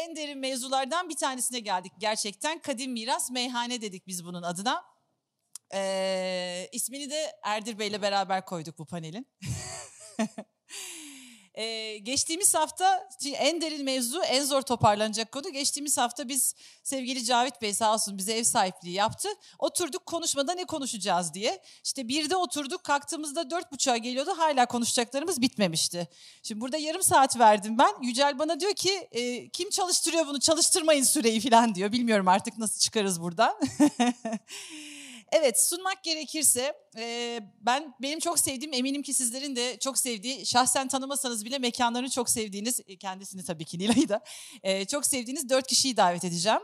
en derin mevzulardan bir tanesine geldik gerçekten. Kadim miras meyhane dedik biz bunun adına. Ee, ismini de Erdir Bey'le beraber koyduk bu panelin. Ee, geçtiğimiz hafta en derin mevzu, en zor toparlanacak konu. Geçtiğimiz hafta biz sevgili Cavit Bey sağ olsun bize ev sahipliği yaptı. Oturduk konuşmada ne konuşacağız diye. İşte bir de oturduk kalktığımızda dört buçuğa geliyordu hala konuşacaklarımız bitmemişti. Şimdi burada yarım saat verdim ben. Yücel bana diyor ki e, kim çalıştırıyor bunu çalıştırmayın süreyi falan diyor. Bilmiyorum artık nasıl çıkarız buradan. Evet sunmak gerekirse e, ben benim çok sevdiğim eminim ki sizlerin de çok sevdiği şahsen tanımasanız bile mekanlarını çok sevdiğiniz kendisini tabii ki Nilay'ı da e, çok sevdiğiniz dört kişiyi davet edeceğim.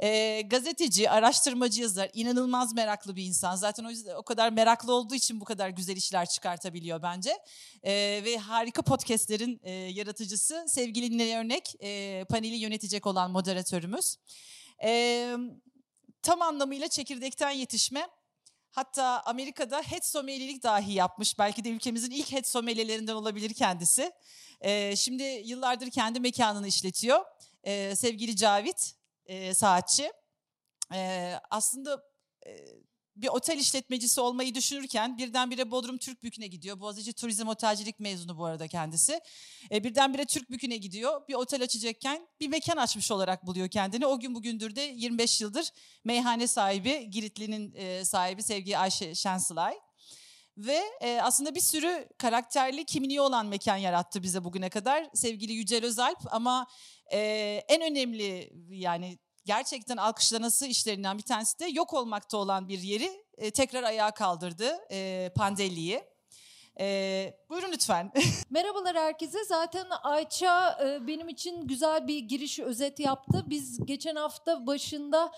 E, gazeteci, araştırmacı yazar, inanılmaz meraklı bir insan. Zaten o yüzden o kadar meraklı olduğu için bu kadar güzel işler çıkartabiliyor bence. E, ve harika podcastlerin e, yaratıcısı sevgili Nilay Örnek e, paneli yönetecek olan moderatörümüz. Evet tam anlamıyla çekirdekten yetişme. Hatta Amerika'da head sommeliyelik dahi yapmış. Belki de ülkemizin ilk head sommeliyelerinden olabilir kendisi. Ee, şimdi yıllardır kendi mekanını işletiyor. Ee, sevgili Cavit e, Saatçi. Ee, aslında e, bir otel işletmecisi olmayı düşünürken birdenbire Bodrum Türk Bükü'ne gidiyor. Boğaziçi Turizm Otelcilik mezunu bu arada kendisi. E, birdenbire Türk Bükü'ne gidiyor. Bir otel açacakken bir mekan açmış olarak buluyor kendini. O gün bugündür de 25 yıldır meyhane sahibi, Giritli'nin e, sahibi sevgili Ayşe Şensılay. Ve e, aslında bir sürü karakterli kimliği olan mekan yarattı bize bugüne kadar sevgili Yücel Özalp. Ama e, en önemli yani gerçekten alkışlanası işlerinden bir tanesi de yok olmakta olan bir yeri e, tekrar ayağa kaldırdı e, Pandelli'yi. E, buyurun lütfen. Merhabalar herkese. Zaten Ayça e, benim için güzel bir giriş özet yaptı. Biz geçen hafta başında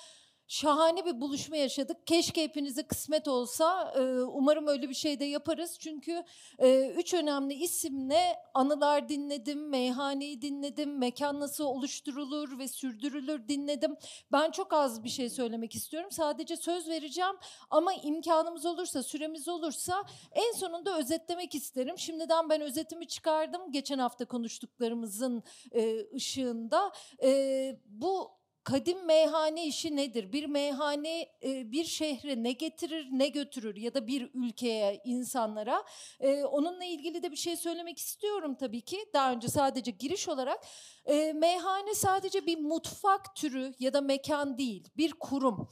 şahane bir buluşma yaşadık. Keşke hepinize kısmet olsa. Ee, umarım öyle bir şey de yaparız. Çünkü e, üç önemli isimle anılar dinledim, meyhaneyi dinledim, mekan nasıl oluşturulur ve sürdürülür dinledim. Ben çok az bir şey söylemek istiyorum. Sadece söz vereceğim ama imkanımız olursa, süremiz olursa en sonunda özetlemek isterim. Şimdiden ben özetimi çıkardım. Geçen hafta konuştuklarımızın e, ışığında. E, bu kadim meyhane işi nedir? Bir meyhane e, bir şehre ne getirir ne götürür ya da bir ülkeye insanlara e, onunla ilgili de bir şey söylemek istiyorum tabii ki. Daha önce sadece giriş olarak e, meyhane sadece bir mutfak türü ya da mekan değil bir kurum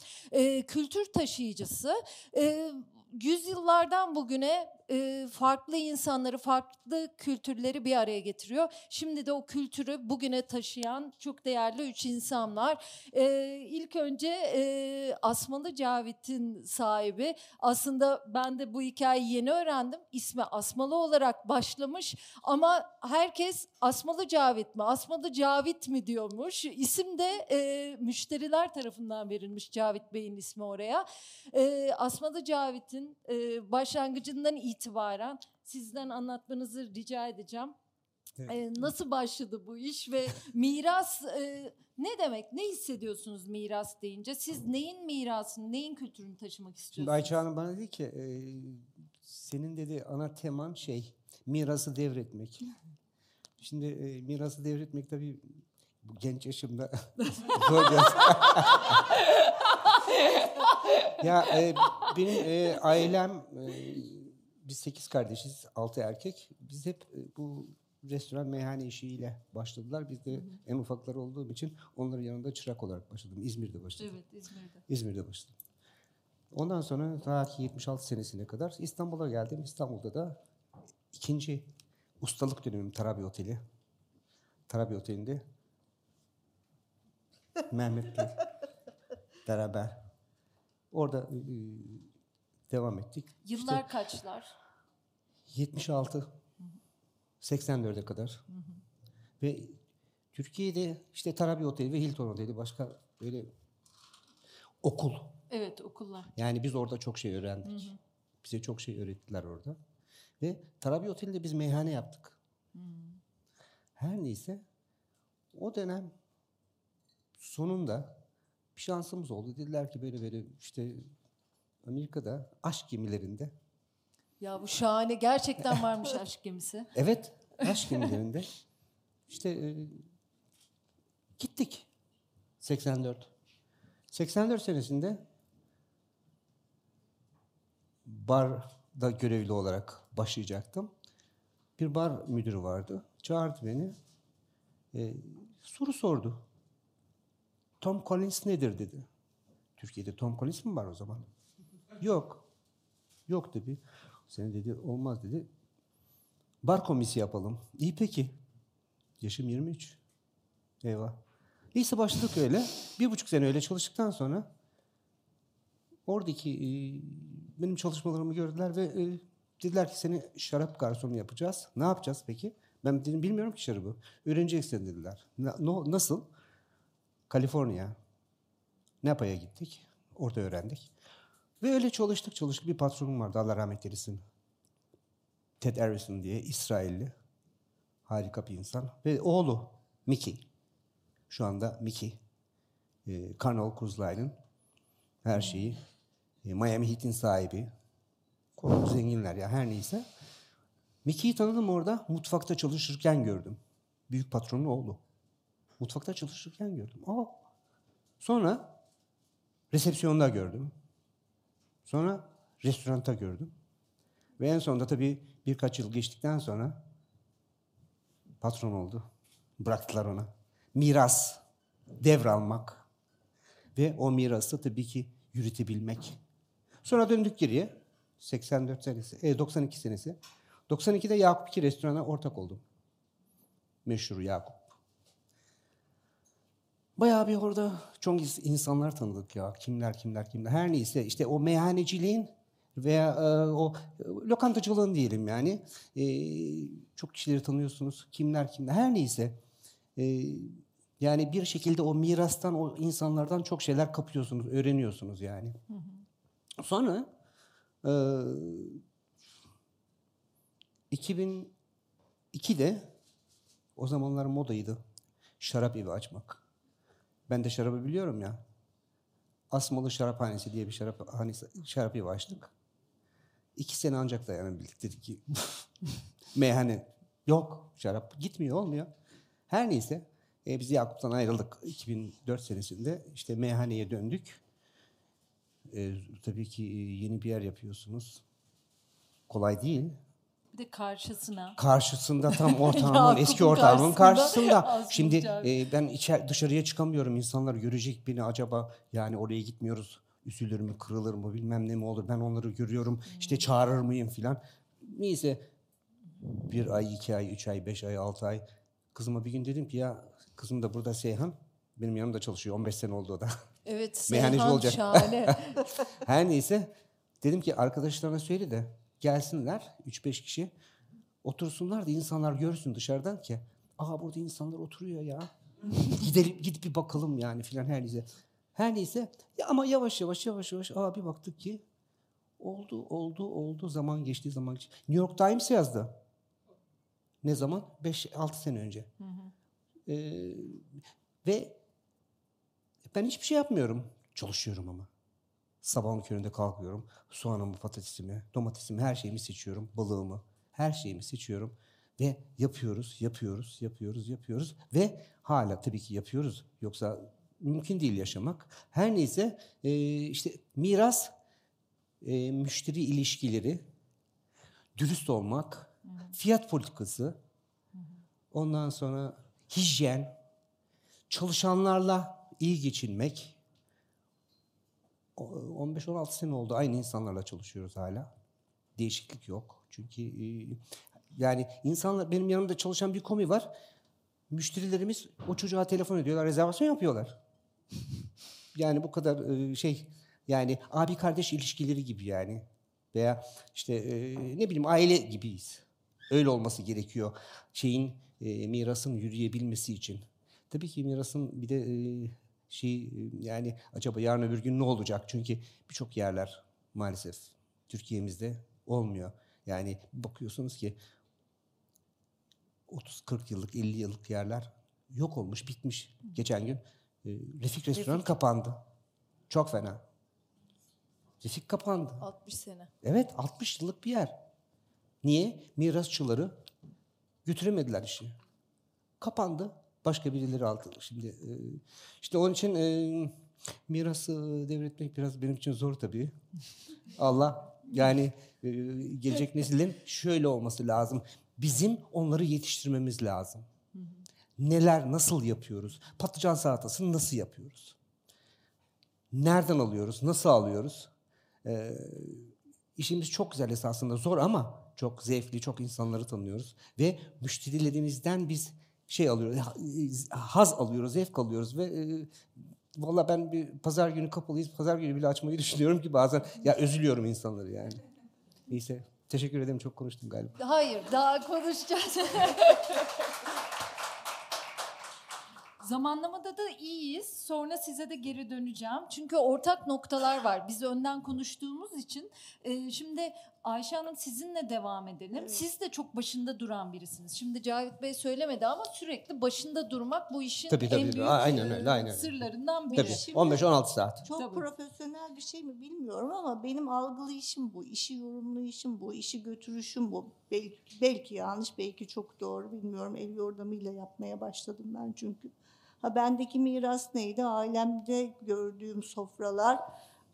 kültür taşıyıcısı yüzyıllardan bugüne e, farklı insanları, farklı kültürleri bir araya getiriyor. Şimdi de o kültürü bugüne taşıyan çok değerli üç insanlar. E, ilk önce e, Asmalı Cavit'in sahibi. Aslında ben de bu hikayeyi yeni öğrendim. İsmi Asmalı olarak başlamış ama herkes Asmalı Cavit mi, Asmalı Cavit mi diyormuş. İsim de e, müşteriler tarafından verilmiş Cavit Bey'in ismi oraya. E, Asmalı Cavit'in e, başlangıcından itibaren sizden anlatmanızı rica edeceğim. Evet. Ee, nasıl başladı bu iş ve miras e, ne demek? Ne hissediyorsunuz miras deyince? Siz neyin mirasını, neyin kültürünü taşımak istiyorsunuz? Şimdi Ayça Hanım bana dedi ki e, senin dedi ana teman şey mirası devretmek. Şimdi e, mirası devretmek tabii bu genç yaşımda zor ya e, benim e, ailem e, biz sekiz kardeşiz, altı erkek. Biz hep e, bu restoran meyhane işiyle başladılar. Biz de hı en ufakları olduğum için onların yanında çırak olarak başladım. İzmir'de başladım. Evet, İzmir'de. İzmir'de başladım. Ondan sonra ta ki 76 senesine kadar İstanbul'a geldim. İstanbul'da da ikinci ustalık dönemim Tarabi Oteli. Tarabi Oteli'nde Mehmet'le beraber orada e, devam ettik. Yıllar işte, kaçlar? 76. 84'e kadar. Hı hı. Ve Türkiye'de işte Tarabi Oteli ve Hilton Oteli başka böyle okul. Evet okullar. Yani biz orada çok şey öğrendik. Hı hı. Bize çok şey öğrettiler orada. Ve Tarabi Oteli'nde biz meyhane yaptık. Hı. Her neyse o dönem sonunda bir şansımız oldu. Dediler ki böyle böyle işte Amerika'da aşk gemilerinde. Ya bu şahane. Gerçekten varmış aşk gemisi. Evet. Aşk gemilerinde. İşte e, Gittik. 84. 84 senesinde barda görevli olarak başlayacaktım. Bir bar müdürü vardı. Çağırdı beni. Ee, soru sordu. Tom Collins nedir dedi. Türkiye'de Tom Collins mi var o zaman? Yok. Yok dedi. Senin dedi olmaz dedi. Bar komisi yapalım. İyi peki. Yaşım 23. Eyvah. Neyse başladık öyle. Bir buçuk sene öyle çalıştıktan sonra oradaki e, benim çalışmalarımı gördüler ve e, dediler ki seni şarap garsonu yapacağız. Ne yapacağız peki? Ben dedim bilmiyorum ki şarabı. Öğreneceksin dediler. Na- nasıl? Kaliforniya. Napa'ya gittik. Orada öğrendik. Ve öyle çalıştık çalıştık. Bir patronum vardı Allah rahmet eylesin. Ted Harrison diye İsrailli. Harika bir insan. Ve oğlu Mickey. Şu anda Mickey. Ee, Carnival Cruise Line'ın her şeyi. Ee, Miami Heat'in sahibi. Çok zenginler ya her neyse. Mickey'i tanıdım orada. Mutfakta çalışırken gördüm. Büyük patronun oğlu. Mutfakta çalışırken gördüm. Aa. Sonra resepsiyonda gördüm. Sonra restoranda gördüm. Ve en sonunda tabii birkaç yıl geçtikten sonra patron oldu. Bıraktılar ona. Miras, devralmak ve o mirası tabii ki yürütebilmek. Sonra döndük geriye. 84 senesi, e, 92 senesi. 92'de Yakup 2 restorana ortak oldum. Meşhur Yakup. Bayağı bir orada çok ins- insanlar tanıdık ya. Kimler kimler kimler. Her neyse işte o meyhaneciliğin veya e, o e, lokantacılığın diyelim yani. E, çok kişileri tanıyorsunuz. Kimler kimler. Her neyse. E, yani bir şekilde o mirastan, o insanlardan çok şeyler kapıyorsunuz, öğreniyorsunuz yani. Sonra e, 2002'de o zamanlar modaydı şarap evi açmak. Ben de şarabı biliyorum ya. Asmalı Şaraphanesi diye bir şarap, hani şarap evi açtık. İki sene ancak dayanabildik dedik ki meyhane yok şarap gitmiyor olmuyor. Her neyse e, biz Yakup'tan ayrıldık 2004 senesinde işte meyhaneye döndük. E, tabii ki e, yeni bir yer yapıyorsunuz. Kolay değil. Bir de karşısına. Karşısında tam ortağımın, eski ortağımın karşısında karşısında. Şimdi e, ben içer, dışarıya çıkamıyorum. İnsanlar görecek beni acaba yani oraya gitmiyoruz. Üzülür mü, kırılır mı, bilmem ne mi olur. Ben onları görüyorum. İşte çağırır mıyım filan. Neyse bir ay, iki ay, üç ay, beş ay, altı ay. Kızıma bir gün dedim ki ya kızım da burada Seyhan. Benim yanımda çalışıyor. 15 sene oldu o da. Evet, Seyhan olacak. şahane. Her neyse dedim ki arkadaşlarına söyle de gelsinler 3-5 kişi otursunlar da insanlar görsün dışarıdan ki aa burada insanlar oturuyor ya. Gidelim gidip bir bakalım yani filan her neyse. Her neyse ya ama yavaş yavaş yavaş yavaş aa bir baktık ki oldu oldu oldu zaman geçti zaman geçti. New York Times yazdı. Ne zaman? 5-6 sene önce. Ee, ve ben hiçbir şey yapmıyorum. Çalışıyorum ama. Sabahın köründe kalkıyorum. Soğanımı, patatesimi, domatesimi, her şeyimi seçiyorum. Balığımı, her şeyimi seçiyorum. Ve yapıyoruz, yapıyoruz, yapıyoruz, yapıyoruz. Ve hala tabii ki yapıyoruz. Yoksa mümkün değil yaşamak. Her neyse e, işte miras, e, müşteri ilişkileri, dürüst olmak, fiyat politikası, ondan sonra hijyen, çalışanlarla iyi geçinmek. O- 15-16 sene oldu. Aynı insanlarla çalışıyoruz hala. Değişiklik yok. Çünkü e, yani insanlar benim yanımda çalışan bir komi var. Müşterilerimiz o çocuğa telefon ediyorlar, rezervasyon yapıyorlar. Yani bu kadar e, şey yani abi kardeş ilişkileri gibi yani. Veya işte e, ne bileyim aile gibiyiz. Öyle olması gerekiyor. Şeyin mirasın yürüyebilmesi için. Tabii ki mirasın bir de şey e, yani acaba yarın öbür gün ne olacak? Çünkü birçok yerler maalesef Türkiye'mizde olmuyor. Yani bakıyorsunuz ki 30-40 yıllık, 50 yıllık yerler yok olmuş, bitmiş. Geçen gün e, Refik Restoran kapandı. Çok fena. Refik kapandı. 60 sene. Evet 60 yıllık bir yer. Niye? Mirasçıları götüremediler işi. Kapandı. Başka birileri aldı. Şimdi e, işte onun için e, mirası devretmek biraz benim için zor tabii. Allah yani e, gelecek neslin şöyle olması lazım. Bizim onları yetiştirmemiz lazım. Neler, nasıl yapıyoruz? Patlıcan salatasını nasıl yapıyoruz? Nereden alıyoruz? Nasıl alıyoruz? Ee, işimiz çok güzel esasında zor ama çok zevkli, çok insanları tanıyoruz. Ve müşterilerimizden biz şey alıyoruz, haz alıyoruz, zevk alıyoruz ve e, valla ben bir pazar günü kapalıyız, pazar günü bile açmayı düşünüyorum ki bazen ya üzülüyorum insanları yani. Neyse teşekkür ederim çok konuştum galiba. Hayır daha konuşacağız. Zamanlamada da iyiyiz. Sonra size de geri döneceğim. Çünkü ortak noktalar var. Biz önden konuştuğumuz için. Ee, şimdi Ayşe Hanım sizinle devam edelim. Evet. Siz de çok başında duran birisiniz. Şimdi Cavit Bey söylemedi ama sürekli başında durmak bu işin Tabii, tabii. en büyük Aynen e, öyle, aynen. sırlarından biri. Tabii Şimdi- 15-16 saat. Çok Tabii. profesyonel bir şey mi bilmiyorum ama benim algılayışım bu, işi yorumlayışım bu, işi götürüşüm bu. Belki, belki yanlış, belki çok doğru bilmiyorum. El yordamıyla yapmaya başladım ben çünkü. Ha bendeki miras neydi? Ailemde gördüğüm sofralar,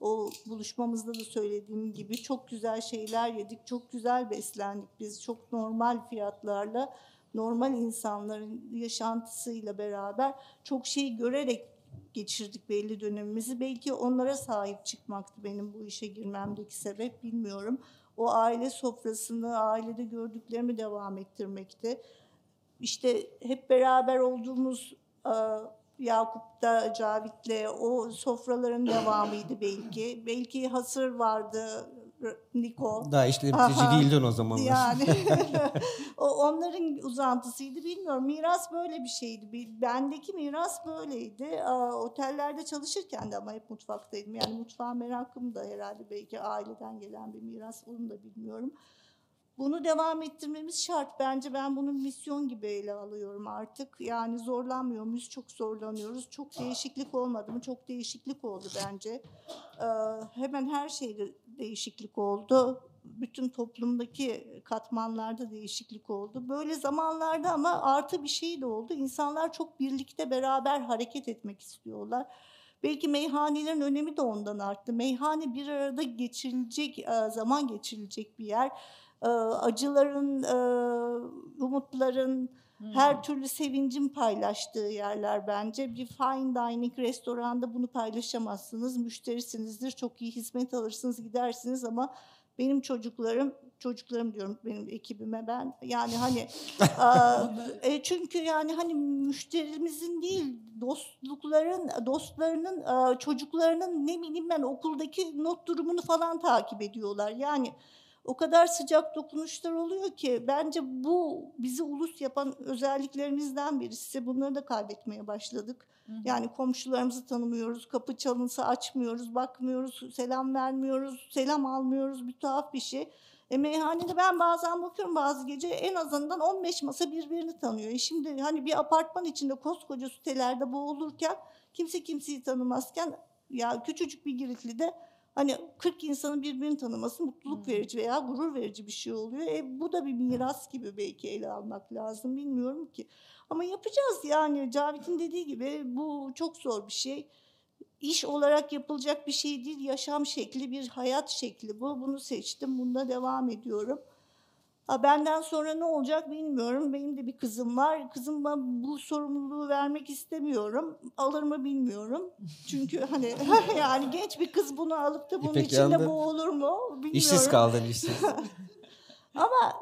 o buluşmamızda da söylediğim gibi çok güzel şeyler yedik, çok güzel beslendik. Biz çok normal fiyatlarla, normal insanların yaşantısıyla beraber çok şey görerek geçirdik belli dönemimizi. Belki onlara sahip çıkmaktı benim bu işe girmemdeki sebep bilmiyorum. O aile sofrasını, ailede gördüklerimi devam ettirmekti. İşte hep beraber olduğumuz e, Yakup'ta, Cavit'le o sofraların devamıydı belki. Belki hasır vardı, Niko. Daha işte bitirici değildin o zamanlar. Yani onların uzantısıydı bilmiyorum. Miras böyle bir şeydi. Bendeki miras böyleydi. Otellerde çalışırken de ama hep mutfaktaydım. Yani mutfağa merakım da herhalde belki aileden gelen bir miras onu da bilmiyorum. Bunu devam ettirmemiz şart. Bence ben bunu misyon gibi ele alıyorum artık. Yani zorlanmıyor muyuz? Çok zorlanıyoruz. Çok değişiklik olmadı mı? Çok değişiklik oldu bence. Ee, hemen her şeyde değişiklik oldu. Bütün toplumdaki katmanlarda değişiklik oldu. Böyle zamanlarda ama artı bir şey de oldu. İnsanlar çok birlikte beraber hareket etmek istiyorlar. Belki meyhanelerin önemi de ondan arttı. Meyhane bir arada geçirilecek, e, zaman geçirilecek bir yer. E, Acıların, e, umutların, her türlü sevincin paylaştığı yerler bence. Bir fine dining restoranda bunu paylaşamazsınız. Müşterisinizdir, çok iyi hizmet alırsınız, gidersiniz ama benim çocuklarım, çocuklarım diyorum benim ekibime ben yani hani e, çünkü yani hani müşterimizin değil dostlukların dostlarının aa, çocuklarının ne bileyim ben okuldaki not durumunu falan takip ediyorlar. Yani o kadar sıcak dokunuşlar oluyor ki bence bu bizi ulus yapan özelliklerimizden birisi. Bunları da kaybetmeye başladık. Yani komşularımızı tanımıyoruz, kapı çalınsa açmıyoruz, bakmıyoruz, selam vermiyoruz, selam almıyoruz. Bir tuhaf bir şey. E meyhanede ben bazen bakıyorum bazı gece en azından 15 masa birbirini tanıyor. E şimdi hani bir apartman içinde koskoca sitelerde boğulurken kimse kimseyi tanımazken ya küçücük bir Giritli'de hani 40 insanın birbirini tanıması mutluluk verici veya gurur verici bir şey oluyor. E bu da bir miras gibi belki ele almak lazım bilmiyorum ki. Ama yapacağız yani Cavit'in dediği gibi bu çok zor bir şey. İş olarak yapılacak bir şey değil, yaşam şekli, bir hayat şekli bu. Bunu seçtim, bunda devam ediyorum. Ha, benden sonra ne olacak bilmiyorum. Benim de bir kızım var. Kızıma bu sorumluluğu vermek istemiyorum. Alır mı bilmiyorum. Çünkü hani yani genç bir kız bunu alıp da bunun İpek içinde yandı. boğulur mu bilmiyorum. İşsiz kaldın işsiz. Ama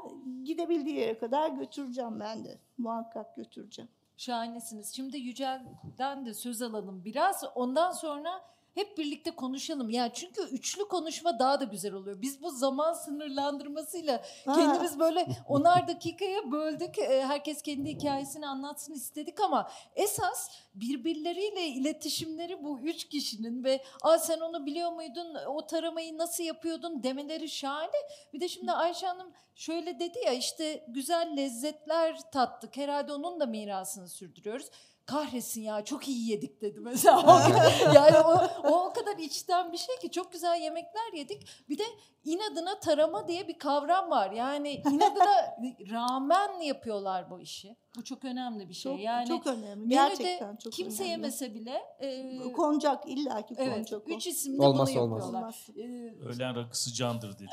gidebildiği yere kadar götüreceğim ben de. Muhakkak götüreceğim. Şahanesiniz. Şimdi Yücel'den de söz alalım biraz. Ondan sonra hep birlikte konuşalım. Ya çünkü üçlü konuşma daha da güzel oluyor. Biz bu zaman sınırlandırmasıyla Ha. kendimiz böyle onar dakikaya böldük. Ee, Herkes kendi hikayesini anlatsın istedik ama esas birbirleriyle iletişimleri bu üç kişinin ve Aa sen onu biliyor muydun? O taramayı nasıl yapıyordun demeleri şahane. Bir de şimdi Ayşe Hanım şöyle dedi ya işte güzel lezzetler tattık. Herhalde onun da mirasını sürdürüyoruz. Kahretsin ya çok iyi yedik dedi mesela. Yani o, o o kadar içten bir şey ki çok güzel yemekler yedik. Bir de inadına tarama diye bir kavram var. Yani inadına rağmen yapıyorlar bu işi. Bu çok önemli bir şey. Çok, yani çok önemli. Gerçekten çok kimse önemli. yemese bile e, Konacak illaki evet, konacak. o. üç isimle Olmazsa bunu olmaz. yapıyorlar. Olmaz. E, Öğlen rakısı candır dedi.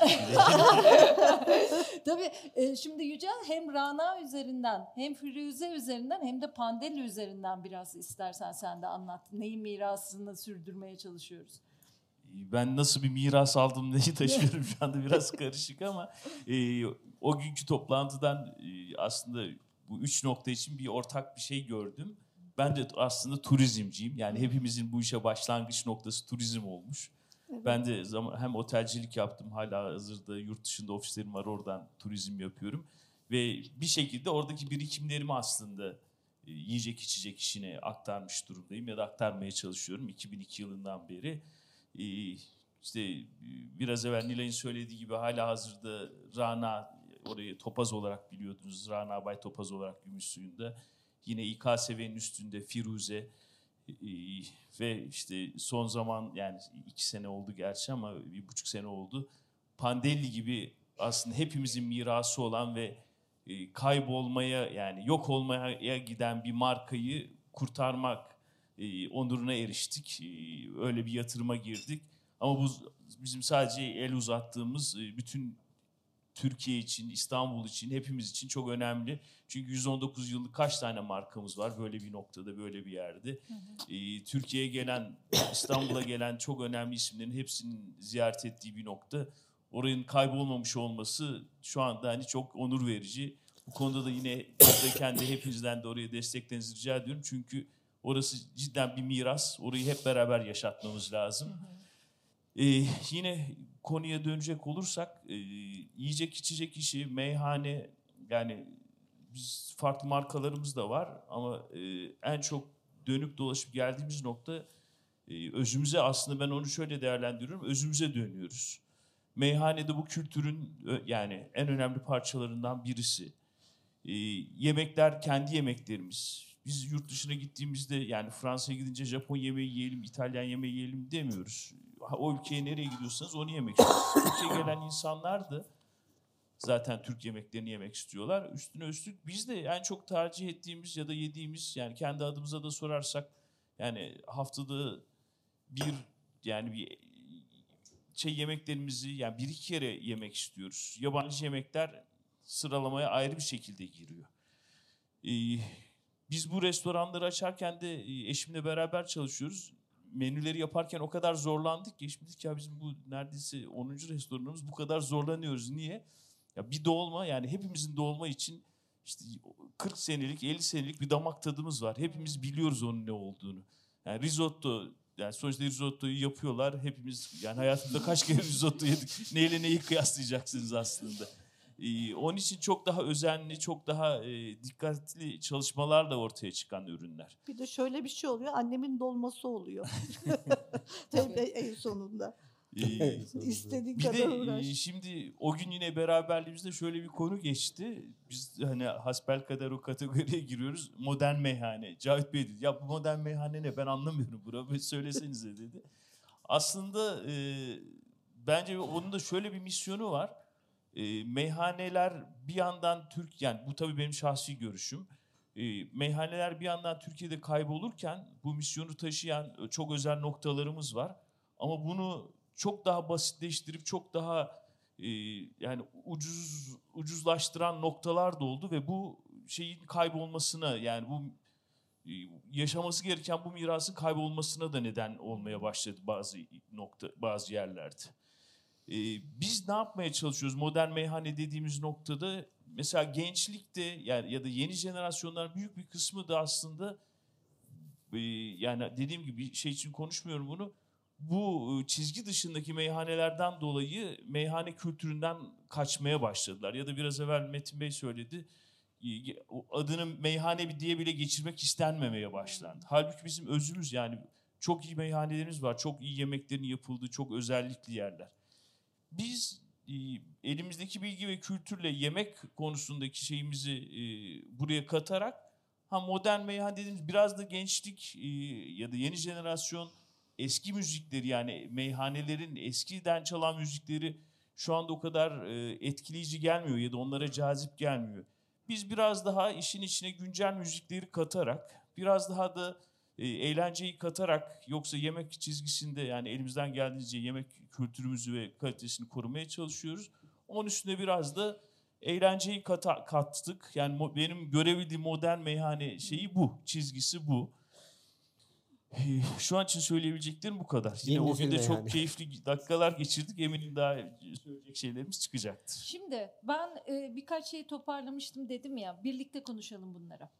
Tabii e, şimdi Yücel hem Rana üzerinden hem Firuze üzerinden hem de Pandeli üzerinden biraz istersen sen de anlat. Neyin mirasını sürdürmeye çalışıyoruz. ben nasıl bir miras aldım neyi taşıyorum şu anda biraz karışık ama e, o günkü toplantıdan e, aslında bu üç nokta için bir ortak bir şey gördüm. Ben de aslında turizmciyim. Yani hepimizin bu işe başlangıç noktası turizm olmuş. Ben de zaman, hem otelcilik yaptım. Hala hazırda yurt dışında ofislerim var. Oradan turizm yapıyorum. Ve bir şekilde oradaki birikimlerimi aslında e, yiyecek içecek işine aktarmış durumdayım. Ya da aktarmaya çalışıyorum 2002 yılından beri. İşte e, biraz evvel Nilay'ın söylediği gibi hala hazırda Rana orayı topaz olarak biliyordunuz. Rana Bay Topaz olarak gümüş suyunda. Yine İKSV'nin üstünde Firuze e, ve işte son zaman yani iki sene oldu gerçi ama bir buçuk sene oldu. Pandelli gibi aslında hepimizin mirası olan ve e, kaybolmaya yani yok olmaya giden bir markayı kurtarmak e, onuruna eriştik. Öyle bir yatırıma girdik. Ama bu bizim sadece el uzattığımız bütün Türkiye için, İstanbul için, hepimiz için çok önemli. Çünkü 119 yıllık kaç tane markamız var böyle bir noktada, böyle bir yerde. Ee, Türkiye'ye gelen, İstanbul'a gelen çok önemli isimlerin hepsinin ziyaret ettiği bir nokta. Oranın kaybolmamış olması şu anda hani çok onur verici. Bu konuda da yine buradayken de hepinizden de oraya desteklerinizi rica ediyorum. Çünkü orası cidden bir miras. Orayı hep beraber yaşatmamız lazım. Ee, yine konuya dönecek olursak e, yiyecek içecek işi, meyhane yani biz farklı markalarımız da var ama e, en çok dönüp dolaşıp geldiğimiz nokta e, özümüze aslında ben onu şöyle değerlendiriyorum. Özümüze dönüyoruz. Meyhanede bu kültürün ö- yani en önemli parçalarından birisi. E, yemekler kendi yemeklerimiz. Biz yurt dışına gittiğimizde yani Fransa'ya gidince Japon yemeği yiyelim, İtalyan yemeği yiyelim demiyoruz. O ülkeye nereye gidiyorsanız onu yemek istiyorsunuz. Türkiye'ye gelen insanlar da zaten Türk yemeklerini yemek istiyorlar. Üstüne üstlük biz de en çok tercih ettiğimiz ya da yediğimiz yani kendi adımıza da sorarsak yani haftada bir yani bir şey yemeklerimizi yani bir iki kere yemek istiyoruz. Yabancı yemekler sıralamaya ayrı bir şekilde giriyor. Ee, biz bu restoranları açarken de e, eşimle beraber çalışıyoruz. Menüleri yaparken o kadar zorlandık ki eşim dedi ki bizim bu neredeyse 10. restoranımız bu kadar zorlanıyoruz. Niye? Ya bir dolma yani hepimizin dolma için işte 40 senelik 50 senelik bir damak tadımız var. Hepimiz biliyoruz onun ne olduğunu. Yani risotto yani sonuçta risottoyu yapıyorlar. Hepimiz yani hayatımda kaç kere risotto yedik. Neyle neyi kıyaslayacaksınız aslında. Ee, onun için çok daha özenli, çok daha e, dikkatli çalışmalarla ortaya çıkan ürünler. Bir de şöyle bir şey oluyor. Annemin dolması oluyor. Tabii en sonunda. Ee, İstediğin Bir kadar de uğraş. e, şimdi o gün yine beraberliğimizde şöyle bir konu geçti. Biz hani hasbel kadar o kategoriye giriyoruz. Modern meyhane. Cavit Bey dedi ya bu modern meyhane ne ben anlamıyorum bura bir söylesenize dedi. Aslında e, bence onun da şöyle bir misyonu var. E, meyhaneler bir yandan Türk yani bu tabii benim şahsi görüşüm. E, meyhaneler bir yandan Türkiye'de kaybolurken bu misyonu taşıyan e, çok özel noktalarımız var. Ama bunu çok daha basitleştirip çok daha e, yani ucuz ucuzlaştıran noktalar da oldu ve bu şeyin kaybolmasına yani bu e, yaşaması gereken bu mirasın kaybolmasına da neden olmaya başladı bazı nokta bazı yerlerde. E, biz ne yapmaya çalışıyoruz modern meyhane dediğimiz noktada mesela gençlikte yani ya da yeni jenerasyonların büyük bir kısmı da aslında e, yani dediğim gibi şey için konuşmuyorum bunu bu e, çizgi dışındaki meyhanelerden dolayı meyhane kültüründen kaçmaya başladılar. Ya da biraz evvel Metin Bey söyledi. e, Adını meyhane diye bile geçirmek istenmemeye başlandı. Halbuki bizim özümüz yani çok iyi meyhanelerimiz var. Çok iyi yemeklerin yapıldığı çok özellikli yerler. Biz e, elimizdeki bilgi ve kültürle yemek konusundaki şeyimizi e, buraya katarak Ha modern meyhane dediğimiz biraz da gençlik e, ya da yeni jenerasyon eski müzikleri yani meyhanelerin eskiden çalan müzikleri şu anda o kadar etkileyici gelmiyor ya da onlara cazip gelmiyor. Biz biraz daha işin içine güncel müzikleri katarak, biraz daha da eğlenceyi katarak yoksa yemek çizgisinde yani elimizden geldiğince yemek kültürümüzü ve kalitesini korumaya çalışıyoruz. Onun üstüne biraz da eğlenceyi kata, kattık. Yani mo- benim görebildiğim modern meyhane şeyi bu, çizgisi bu. Şu an için söyleyebileceklerim bu kadar. Yine Yeni o gün de nesil çok meyhane. keyifli dakikalar geçirdik. Eminim daha söyleyecek şeylerimiz çıkacaktır. Şimdi ben e, birkaç şey toparlamıştım dedim ya birlikte konuşalım bunlara.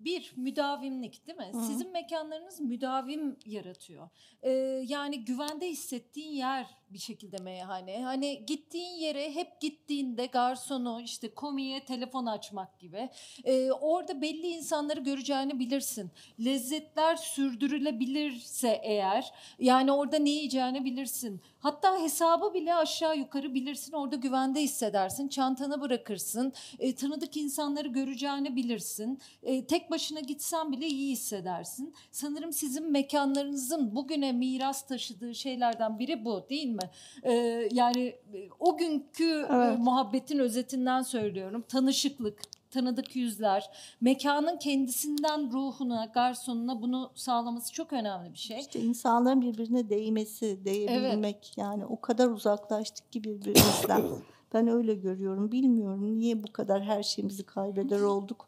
Bir müdavimlik değil mi? Hı. Sizin mekanlarınız müdavim yaratıyor. Ee, yani güvende hissettiğin yer bir şekilde meyhane. Hani gittiğin yere hep gittiğinde garsonu işte komiye telefon açmak gibi. Ee, orada belli insanları göreceğini bilirsin. Lezzetler sürdürülebilirse eğer yani orada ne yiyeceğini bilirsin. Hatta hesabı bile aşağı yukarı bilirsin. Orada güvende hissedersin. Çantanı bırakırsın. E, tanıdık insanları göreceğini bilirsin. E, tek başına gitsen bile iyi hissedersin. Sanırım sizin mekanlarınızın bugüne miras taşıdığı şeylerden biri bu değil mi? E, yani e, o günkü e, Evet. muhabbetin özetinden söylüyorum. Tanışıklık, tanıdık yüzler, mekanın kendisinden ruhuna, garsonuna bunu sağlaması çok önemli bir şey. İşte insanların birbirine değmesi, değebilmek yani o kadar uzaklaştık ki birbirimizden. ben öyle görüyorum. Bilmiyorum niye bu kadar her şeyimizi kaybeder olduk.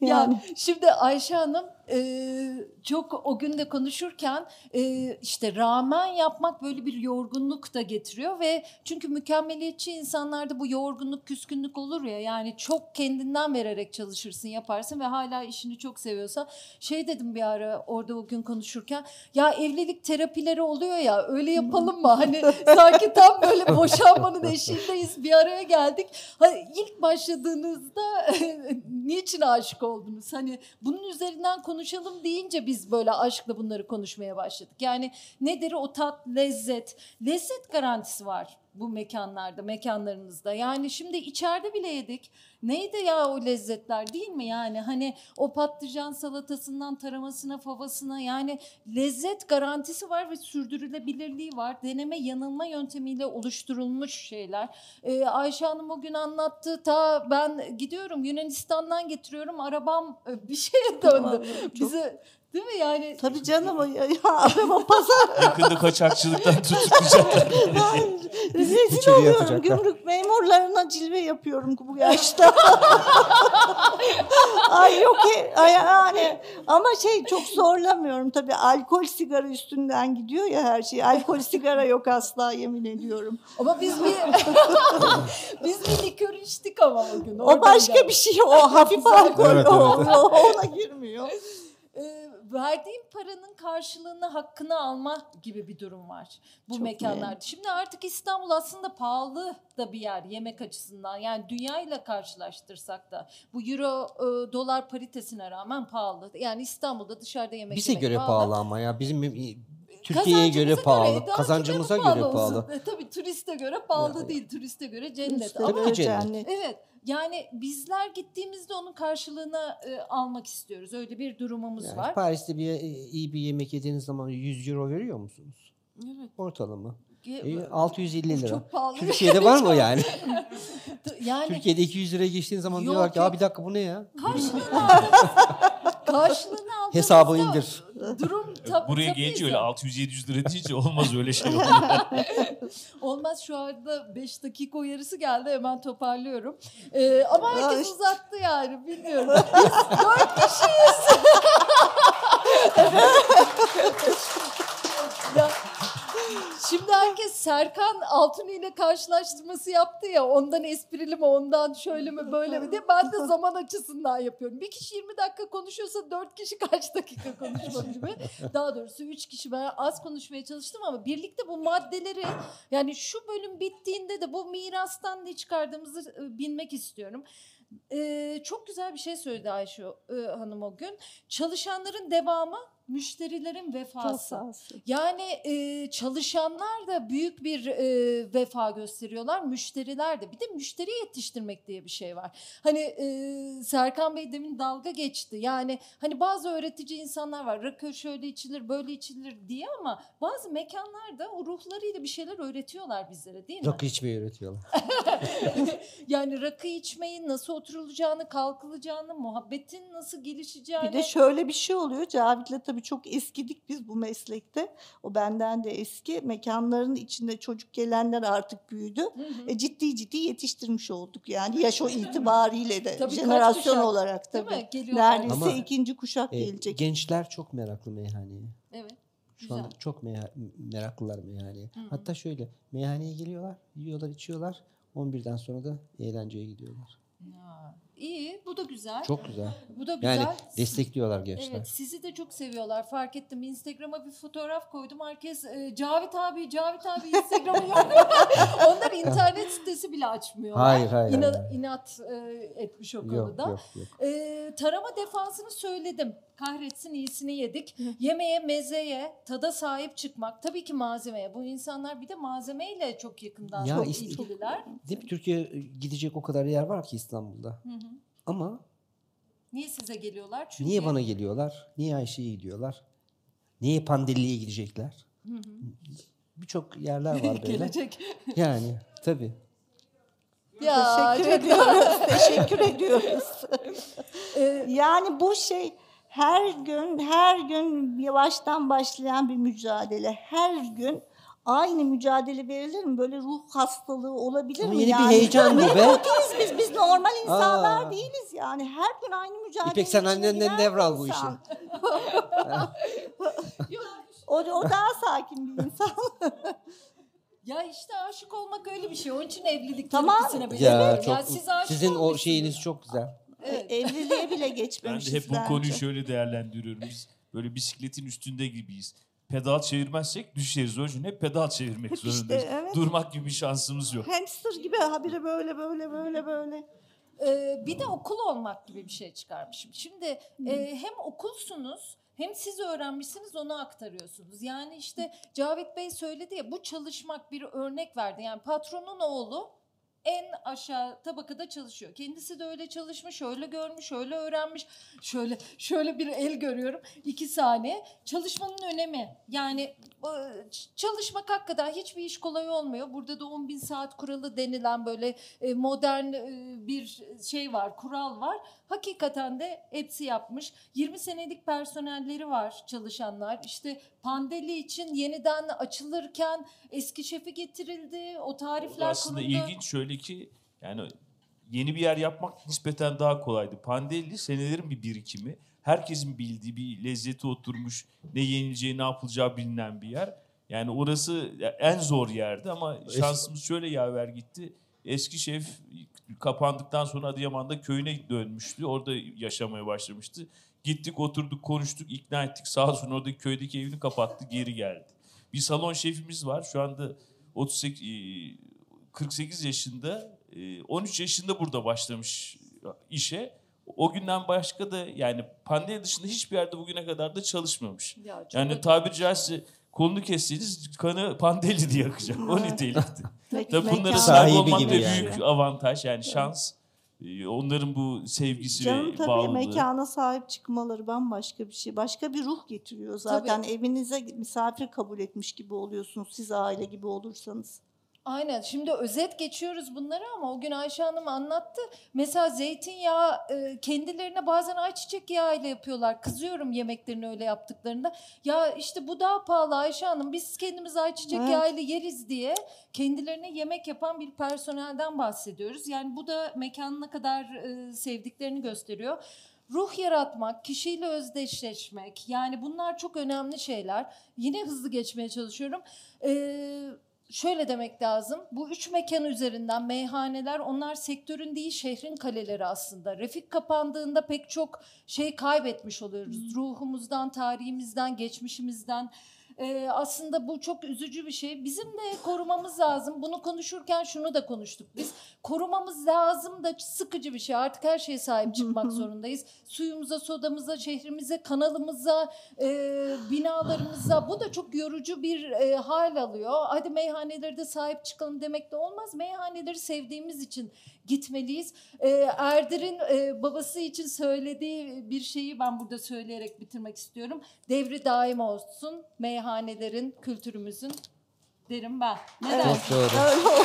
Yani Yani şimdi Ayşe Hanım e, çok o gün de konuşurken e, işte rağmen yapmak böyle bir yorgunluk da getiriyor ve çünkü mükemmeliyetçi insanlarda bu yorgunluk, küskünlük olur ya yani çok kendinden vererek çalışırsın, yaparsın ve hala işini çok seviyorsa şey dedim bir ara orada o gün konuşurken ya evlilik terapileri oluyor ya öyle yapalım mı? Hani sanki tam böyle boşanmanın eşiğindeyiz bir araya geldik. Hani ilk başladığınızda niçin aşık oldunuz? Hani bunun üzerinden konuşalım deyince biz böyle aşkla bunları konuşmaya başladık. Yani nedir o tat, lezzet? Lezzet garantisi var bu mekanlarda, mekanlarınızda. Yani şimdi içeride bile yedik. Neydi ya o lezzetler değil mi yani? Hani o patlıcan salatasından taramasına, favasına yani lezzet garantisi var ve sürdürülebilirliği var. Deneme yanılma yöntemiyle oluşturulmuş şeyler. Ee, Ayşe Hanım o gün anlattı. Ta ben gidiyorum Yunanistan'dan getiriyorum. Arabam e, bir şeye döndü. Bize değil mi yani? Tabii canım o ya, ya araba pazar Yakında kaçakçılıktan tutuklayacaklar. rezil oluyorum. atacaklar. Gümrük memurlarına cilve yapıyorum bu yaşta. Ay yok ki ay, yani ama şey çok zorlamıyorum tabii alkol sigara üstünden gidiyor ya her şey. Alkol sigara yok asla yemin ediyorum. Ama biz bir biz bir likör içtik ama o gün. O başka geldi. bir şey o hafif alkol Evet, o, evet. o ona girmiyor. Ee, verdiğin paranın karşılığını hakkını alma gibi bir durum var bu Çok mekanlarda. Şimdi artık İstanbul aslında pahalı da bir yer yemek açısından. Yani dünyayla karşılaştırsak da bu euro e, dolar paritesine rağmen pahalı. Yani İstanbul'da dışarıda yemek Bize yemek göre pahalı ama ya bizim e, Türkiye'ye göre pahalı, kazancımıza göre olsun. pahalı. E, tabii turiste göre pahalı Ya, değil, turiste göre cennet. İşte Ama Tabii ki cennet. Evet. Yani bizler gittiğimizde onun karşılığını e, almak istiyoruz. Öyle bir durumumuz Yani var. Paris'te bir e, iyi bir yemek yediğiniz zaman 100 euro veriyor musunuz? Evet. Ortalama. E, 650 lira. Çok pahalı. Türkiye'de var mı yani? Yani Türkiye'de 200 liraya geçtiğin zaman Yok, diyorlar ki yok. abi bir dakika bu ne ya? karşılığını karşılığını aldığımızda Hesabı indir. durum tab- Buraya tabii gelince öyle 600-700 lira deyince olmaz öyle şey. Olmaz şu anda 5 dakika uyarısı geldi hemen toparlıyorum. Ee, ama herkes Ay. uzattı yani bilmiyorum. Biz dört kişiyiz. ya, şimdi herkes Serkan Altuni ile karşılaştırması yaptı ya ondan esprili mi ondan şöyle mi böyle mi diye ben de zaman açısından yapıyorum. Bir kişi 20 dakika konuşuyorsa 4 kişi kaç dakika konuşmak gibi. Daha doğrusu 3 kişi ben az konuşmaya çalıştım ama birlikte bu maddeleri yani şu bölüm bittiğinde de bu mirastan ne çıkardığımızı e, bilmek istiyorum. Ee, çok güzel bir şey söyledi Ayşe e, Hanım o gün. Çalışanların devamı müşterilerin vefası. Yani e, çalışanlar da büyük bir e, vefa gösteriyorlar, müşteriler de. Bir de müşteri yetiştirmek diye bir şey var. Hani e, Serkan Bey demin dalga geçti. Yani hani bazı öğretici insanlar var. Rakı şöyle içilir, böyle içilir diye ama bazı mekanlarda o ruhlarıyla bir şeyler öğretiyorlar bizlere değil mi? Rakı içmeyi öğretiyorlar. yani rakı içmeyi, nasıl oturulacağını, kalkılacağını, muhabbetin nasıl gelişeceğini. Bir de şöyle bir şey oluyor. Cavit'le tabii çok eskidik biz bu meslekte. O benden de eski. Mekanların içinde çocuk gelenler artık büyüdü. Hı hı. E, ciddi ciddi yetiştirmiş olduk yani yaş o itibariyle de Tabii jenerasyon kuşak, olarak tabii. Neredeyse Ama, ikinci kuşak E, gelecek. gençler çok meraklı meyhaneye. Evet. Şu an Güzel. çok meha- meraklılar meyhaneye. Hı hı. Hatta şöyle meyhaneye geliyorlar, yiyorlar, içiyorlar. 11'den sonra da eğlenceye gidiyorlar. Ya, iyi, bu da güzel. Çok güzel. Bu da güzel. Yani destekliyorlar gençler. Evet, sizi de çok seviyorlar. Fark ettim. Instagram'a bir fotoğraf koydum. Herkes e, Cavit abi, Cavit abi Instagram'ı yok. Onlar internet sitesi bile açmıyorlar. Hayır, hayır, İna- hayır. inat e, etmiş o Yok, konuda. yok, yok. E, tarama defansını söyledim. Kahretsin iyisini yedik. Yemeğe, mezeye, tada sahip çıkmak. Tabii ki malzemeye. Bu insanlar bir de malzemeyle çok yakından Ya çok is- ilgililer. Değil mi? Türkiye e, gidecek o kadar yer var ki İstanbul'da. Hı hı. Ama Niye size geliyorlar? Çünkü niye bana geliyorlar? Niye Ayşe'ye gidiyorlar? Niye Pandeli'ye gidecekler? Hı hı. Birçok yerler var böyle. Gelecek. Yani tabii. Ya, Teşekkür ediyoruz. Teşekkür ediyoruz. E, Yani bu şey her gün her gün yavaştan başlayan bir mücadele. Her gün aynı mücadele verilir mi? Böyle ruh hastalığı olabilir Ama mi? yeni yani? bir heyecan bu be. Biz. Biz normal insanlar Aa. değiliz yani. Her gün aynı mücadele İpek sen annenden devral bu işi. O, o daha sakin bir insan. Ya işte aşık olmak öyle bir şey. Onun için evlilik Tamam. terapisine bile Ya çok Ya siz aşık sizin o şeyiniz çok güzel. Evet. Evliliğe bile Ben geçmemişiz de hep bu bence. konuyu şöyle değerlendiriyorum. Biz böyle bisikletin üstünde gibiyiz. Pedal çevirmezsek düşeriz. O yüzden hep pedal çevirmek Hep işte, zorundayız. evet. Durmak gibi bir şansımız yok. Hamster gibi habire böyle böyle böyle böyle. Ee, bir de okul olmak gibi bir şey çıkarmışım. Şimdi e, hem okulsunuz hem siz öğrenmişsiniz onu aktarıyorsunuz. Yani işte Cavit Bey söyledi ya bu çalışmak bir örnek verdi. Yani patronun oğlu en aşağı tabakada çalışıyor. Kendisi de öyle çalışmış, öyle görmüş, öyle öğrenmiş. Şöyle şöyle bir el görüyorum. iki saniye. Çalışmanın önemi. Yani çalışmak hakikaten hiçbir iş kolay olmuyor. Burada da 10 bin saat kuralı denilen böyle e, modern e, bir şey var, kural var. Hakikaten de hepsi yapmış. 20 senelik personelleri var çalışanlar. İşte Pandeli için yeniden açılırken eski şefi getirildi. O tarifler Aslında kuruldu. ilginç şöyle ki yani yeni bir yer yapmak nispeten daha kolaydı. Pandeli senelerin bir birikimi. Herkesin bildiği bir lezzeti oturmuş. Ne yenileceği, ne yapılacağı bilinen bir yer. Yani orası en zor yerdi ama şansımız şöyle yaver gitti. Eski şef kapandıktan sonra Adıyaman'da köyüne dönmüştü. Orada yaşamaya başlamıştı. Gittik oturduk konuştuk ikna ettik sağ olsun oradaki köydeki evini kapattı geri geldi. Bir salon şefimiz var şu anda 38 e, 48 yaşında e, 13 yaşında burada başlamış işe. O günden başka da yani pandemi dışında hiçbir yerde bugüne kadar da çalışmamış. Ya Yani tabiri caizse kolunu kesseniz kanı pandeli diye akacak. O nitelikte. Tabii bunları sahip olmak da yani. büyük avantaj yani şans. Ee, Onların bu sevgisi Canım ve tabii bağlılığı. mekana sahip çıkmaları bambaşka bir şey. Başka bir ruh getiriyor zaten. Evinize misafir kabul etmiş gibi oluyorsunuz siz aile gibi olursanız. Aynen. Şimdi özet geçiyoruz bunları ama o gün Ayşe Hanım anlattı. Mesela zeytinyağı e, kendilerine bazen ayçiçek yağı ile yapıyorlar. Kızıyorum yemeklerini öyle yaptıklarında. Ya işte bu daha pahalı Ayşe Hanım. Biz kendimiz ayçiçek Evet. yağı ile yeriz diye kendilerine yemek yapan bir personelden bahsediyoruz. Yani bu da mekanı ne kadar e, sevdiklerini gösteriyor. Ruh yaratmak, kişiyle özdeşleşmek yani bunlar çok önemli şeyler. Yine hızlı geçmeye çalışıyorum. Ee, şöyle demek lazım. Bu üç mekan üzerinden meyhaneler onlar sektörün değil şehrin kaleleri aslında. Refik kapandığında pek çok şey kaybetmiş oluyoruz. Ruhumuzdan, tarihimizden, geçmişimizden. Ee, aslında bu çok üzücü bir şey. Bizim de korumamız lazım. Bunu konuşurken şunu da konuştuk biz. Korumamız lazım da sıkıcı bir şey. Artık her şeye sahip çıkmak zorundayız. Suyumuza, sodamıza, şehrimize, kanalımıza, e, binalarımıza. Bu da çok yorucu bir e, hal alıyor. Hadi meyhanelere de sahip çıkalım demek de olmaz. Meyhaneleri sevdiğimiz için gitmeliyiz. E, Erdir'in e, babası için söylediği bir şeyi ben burada söyleyerek bitirmek istiyorum. Devri daim olsun meyhanelerin, kültürümüzün derim ben. Ne dersin? Çok doğru. Öyle oldu.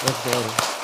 Çok doğru.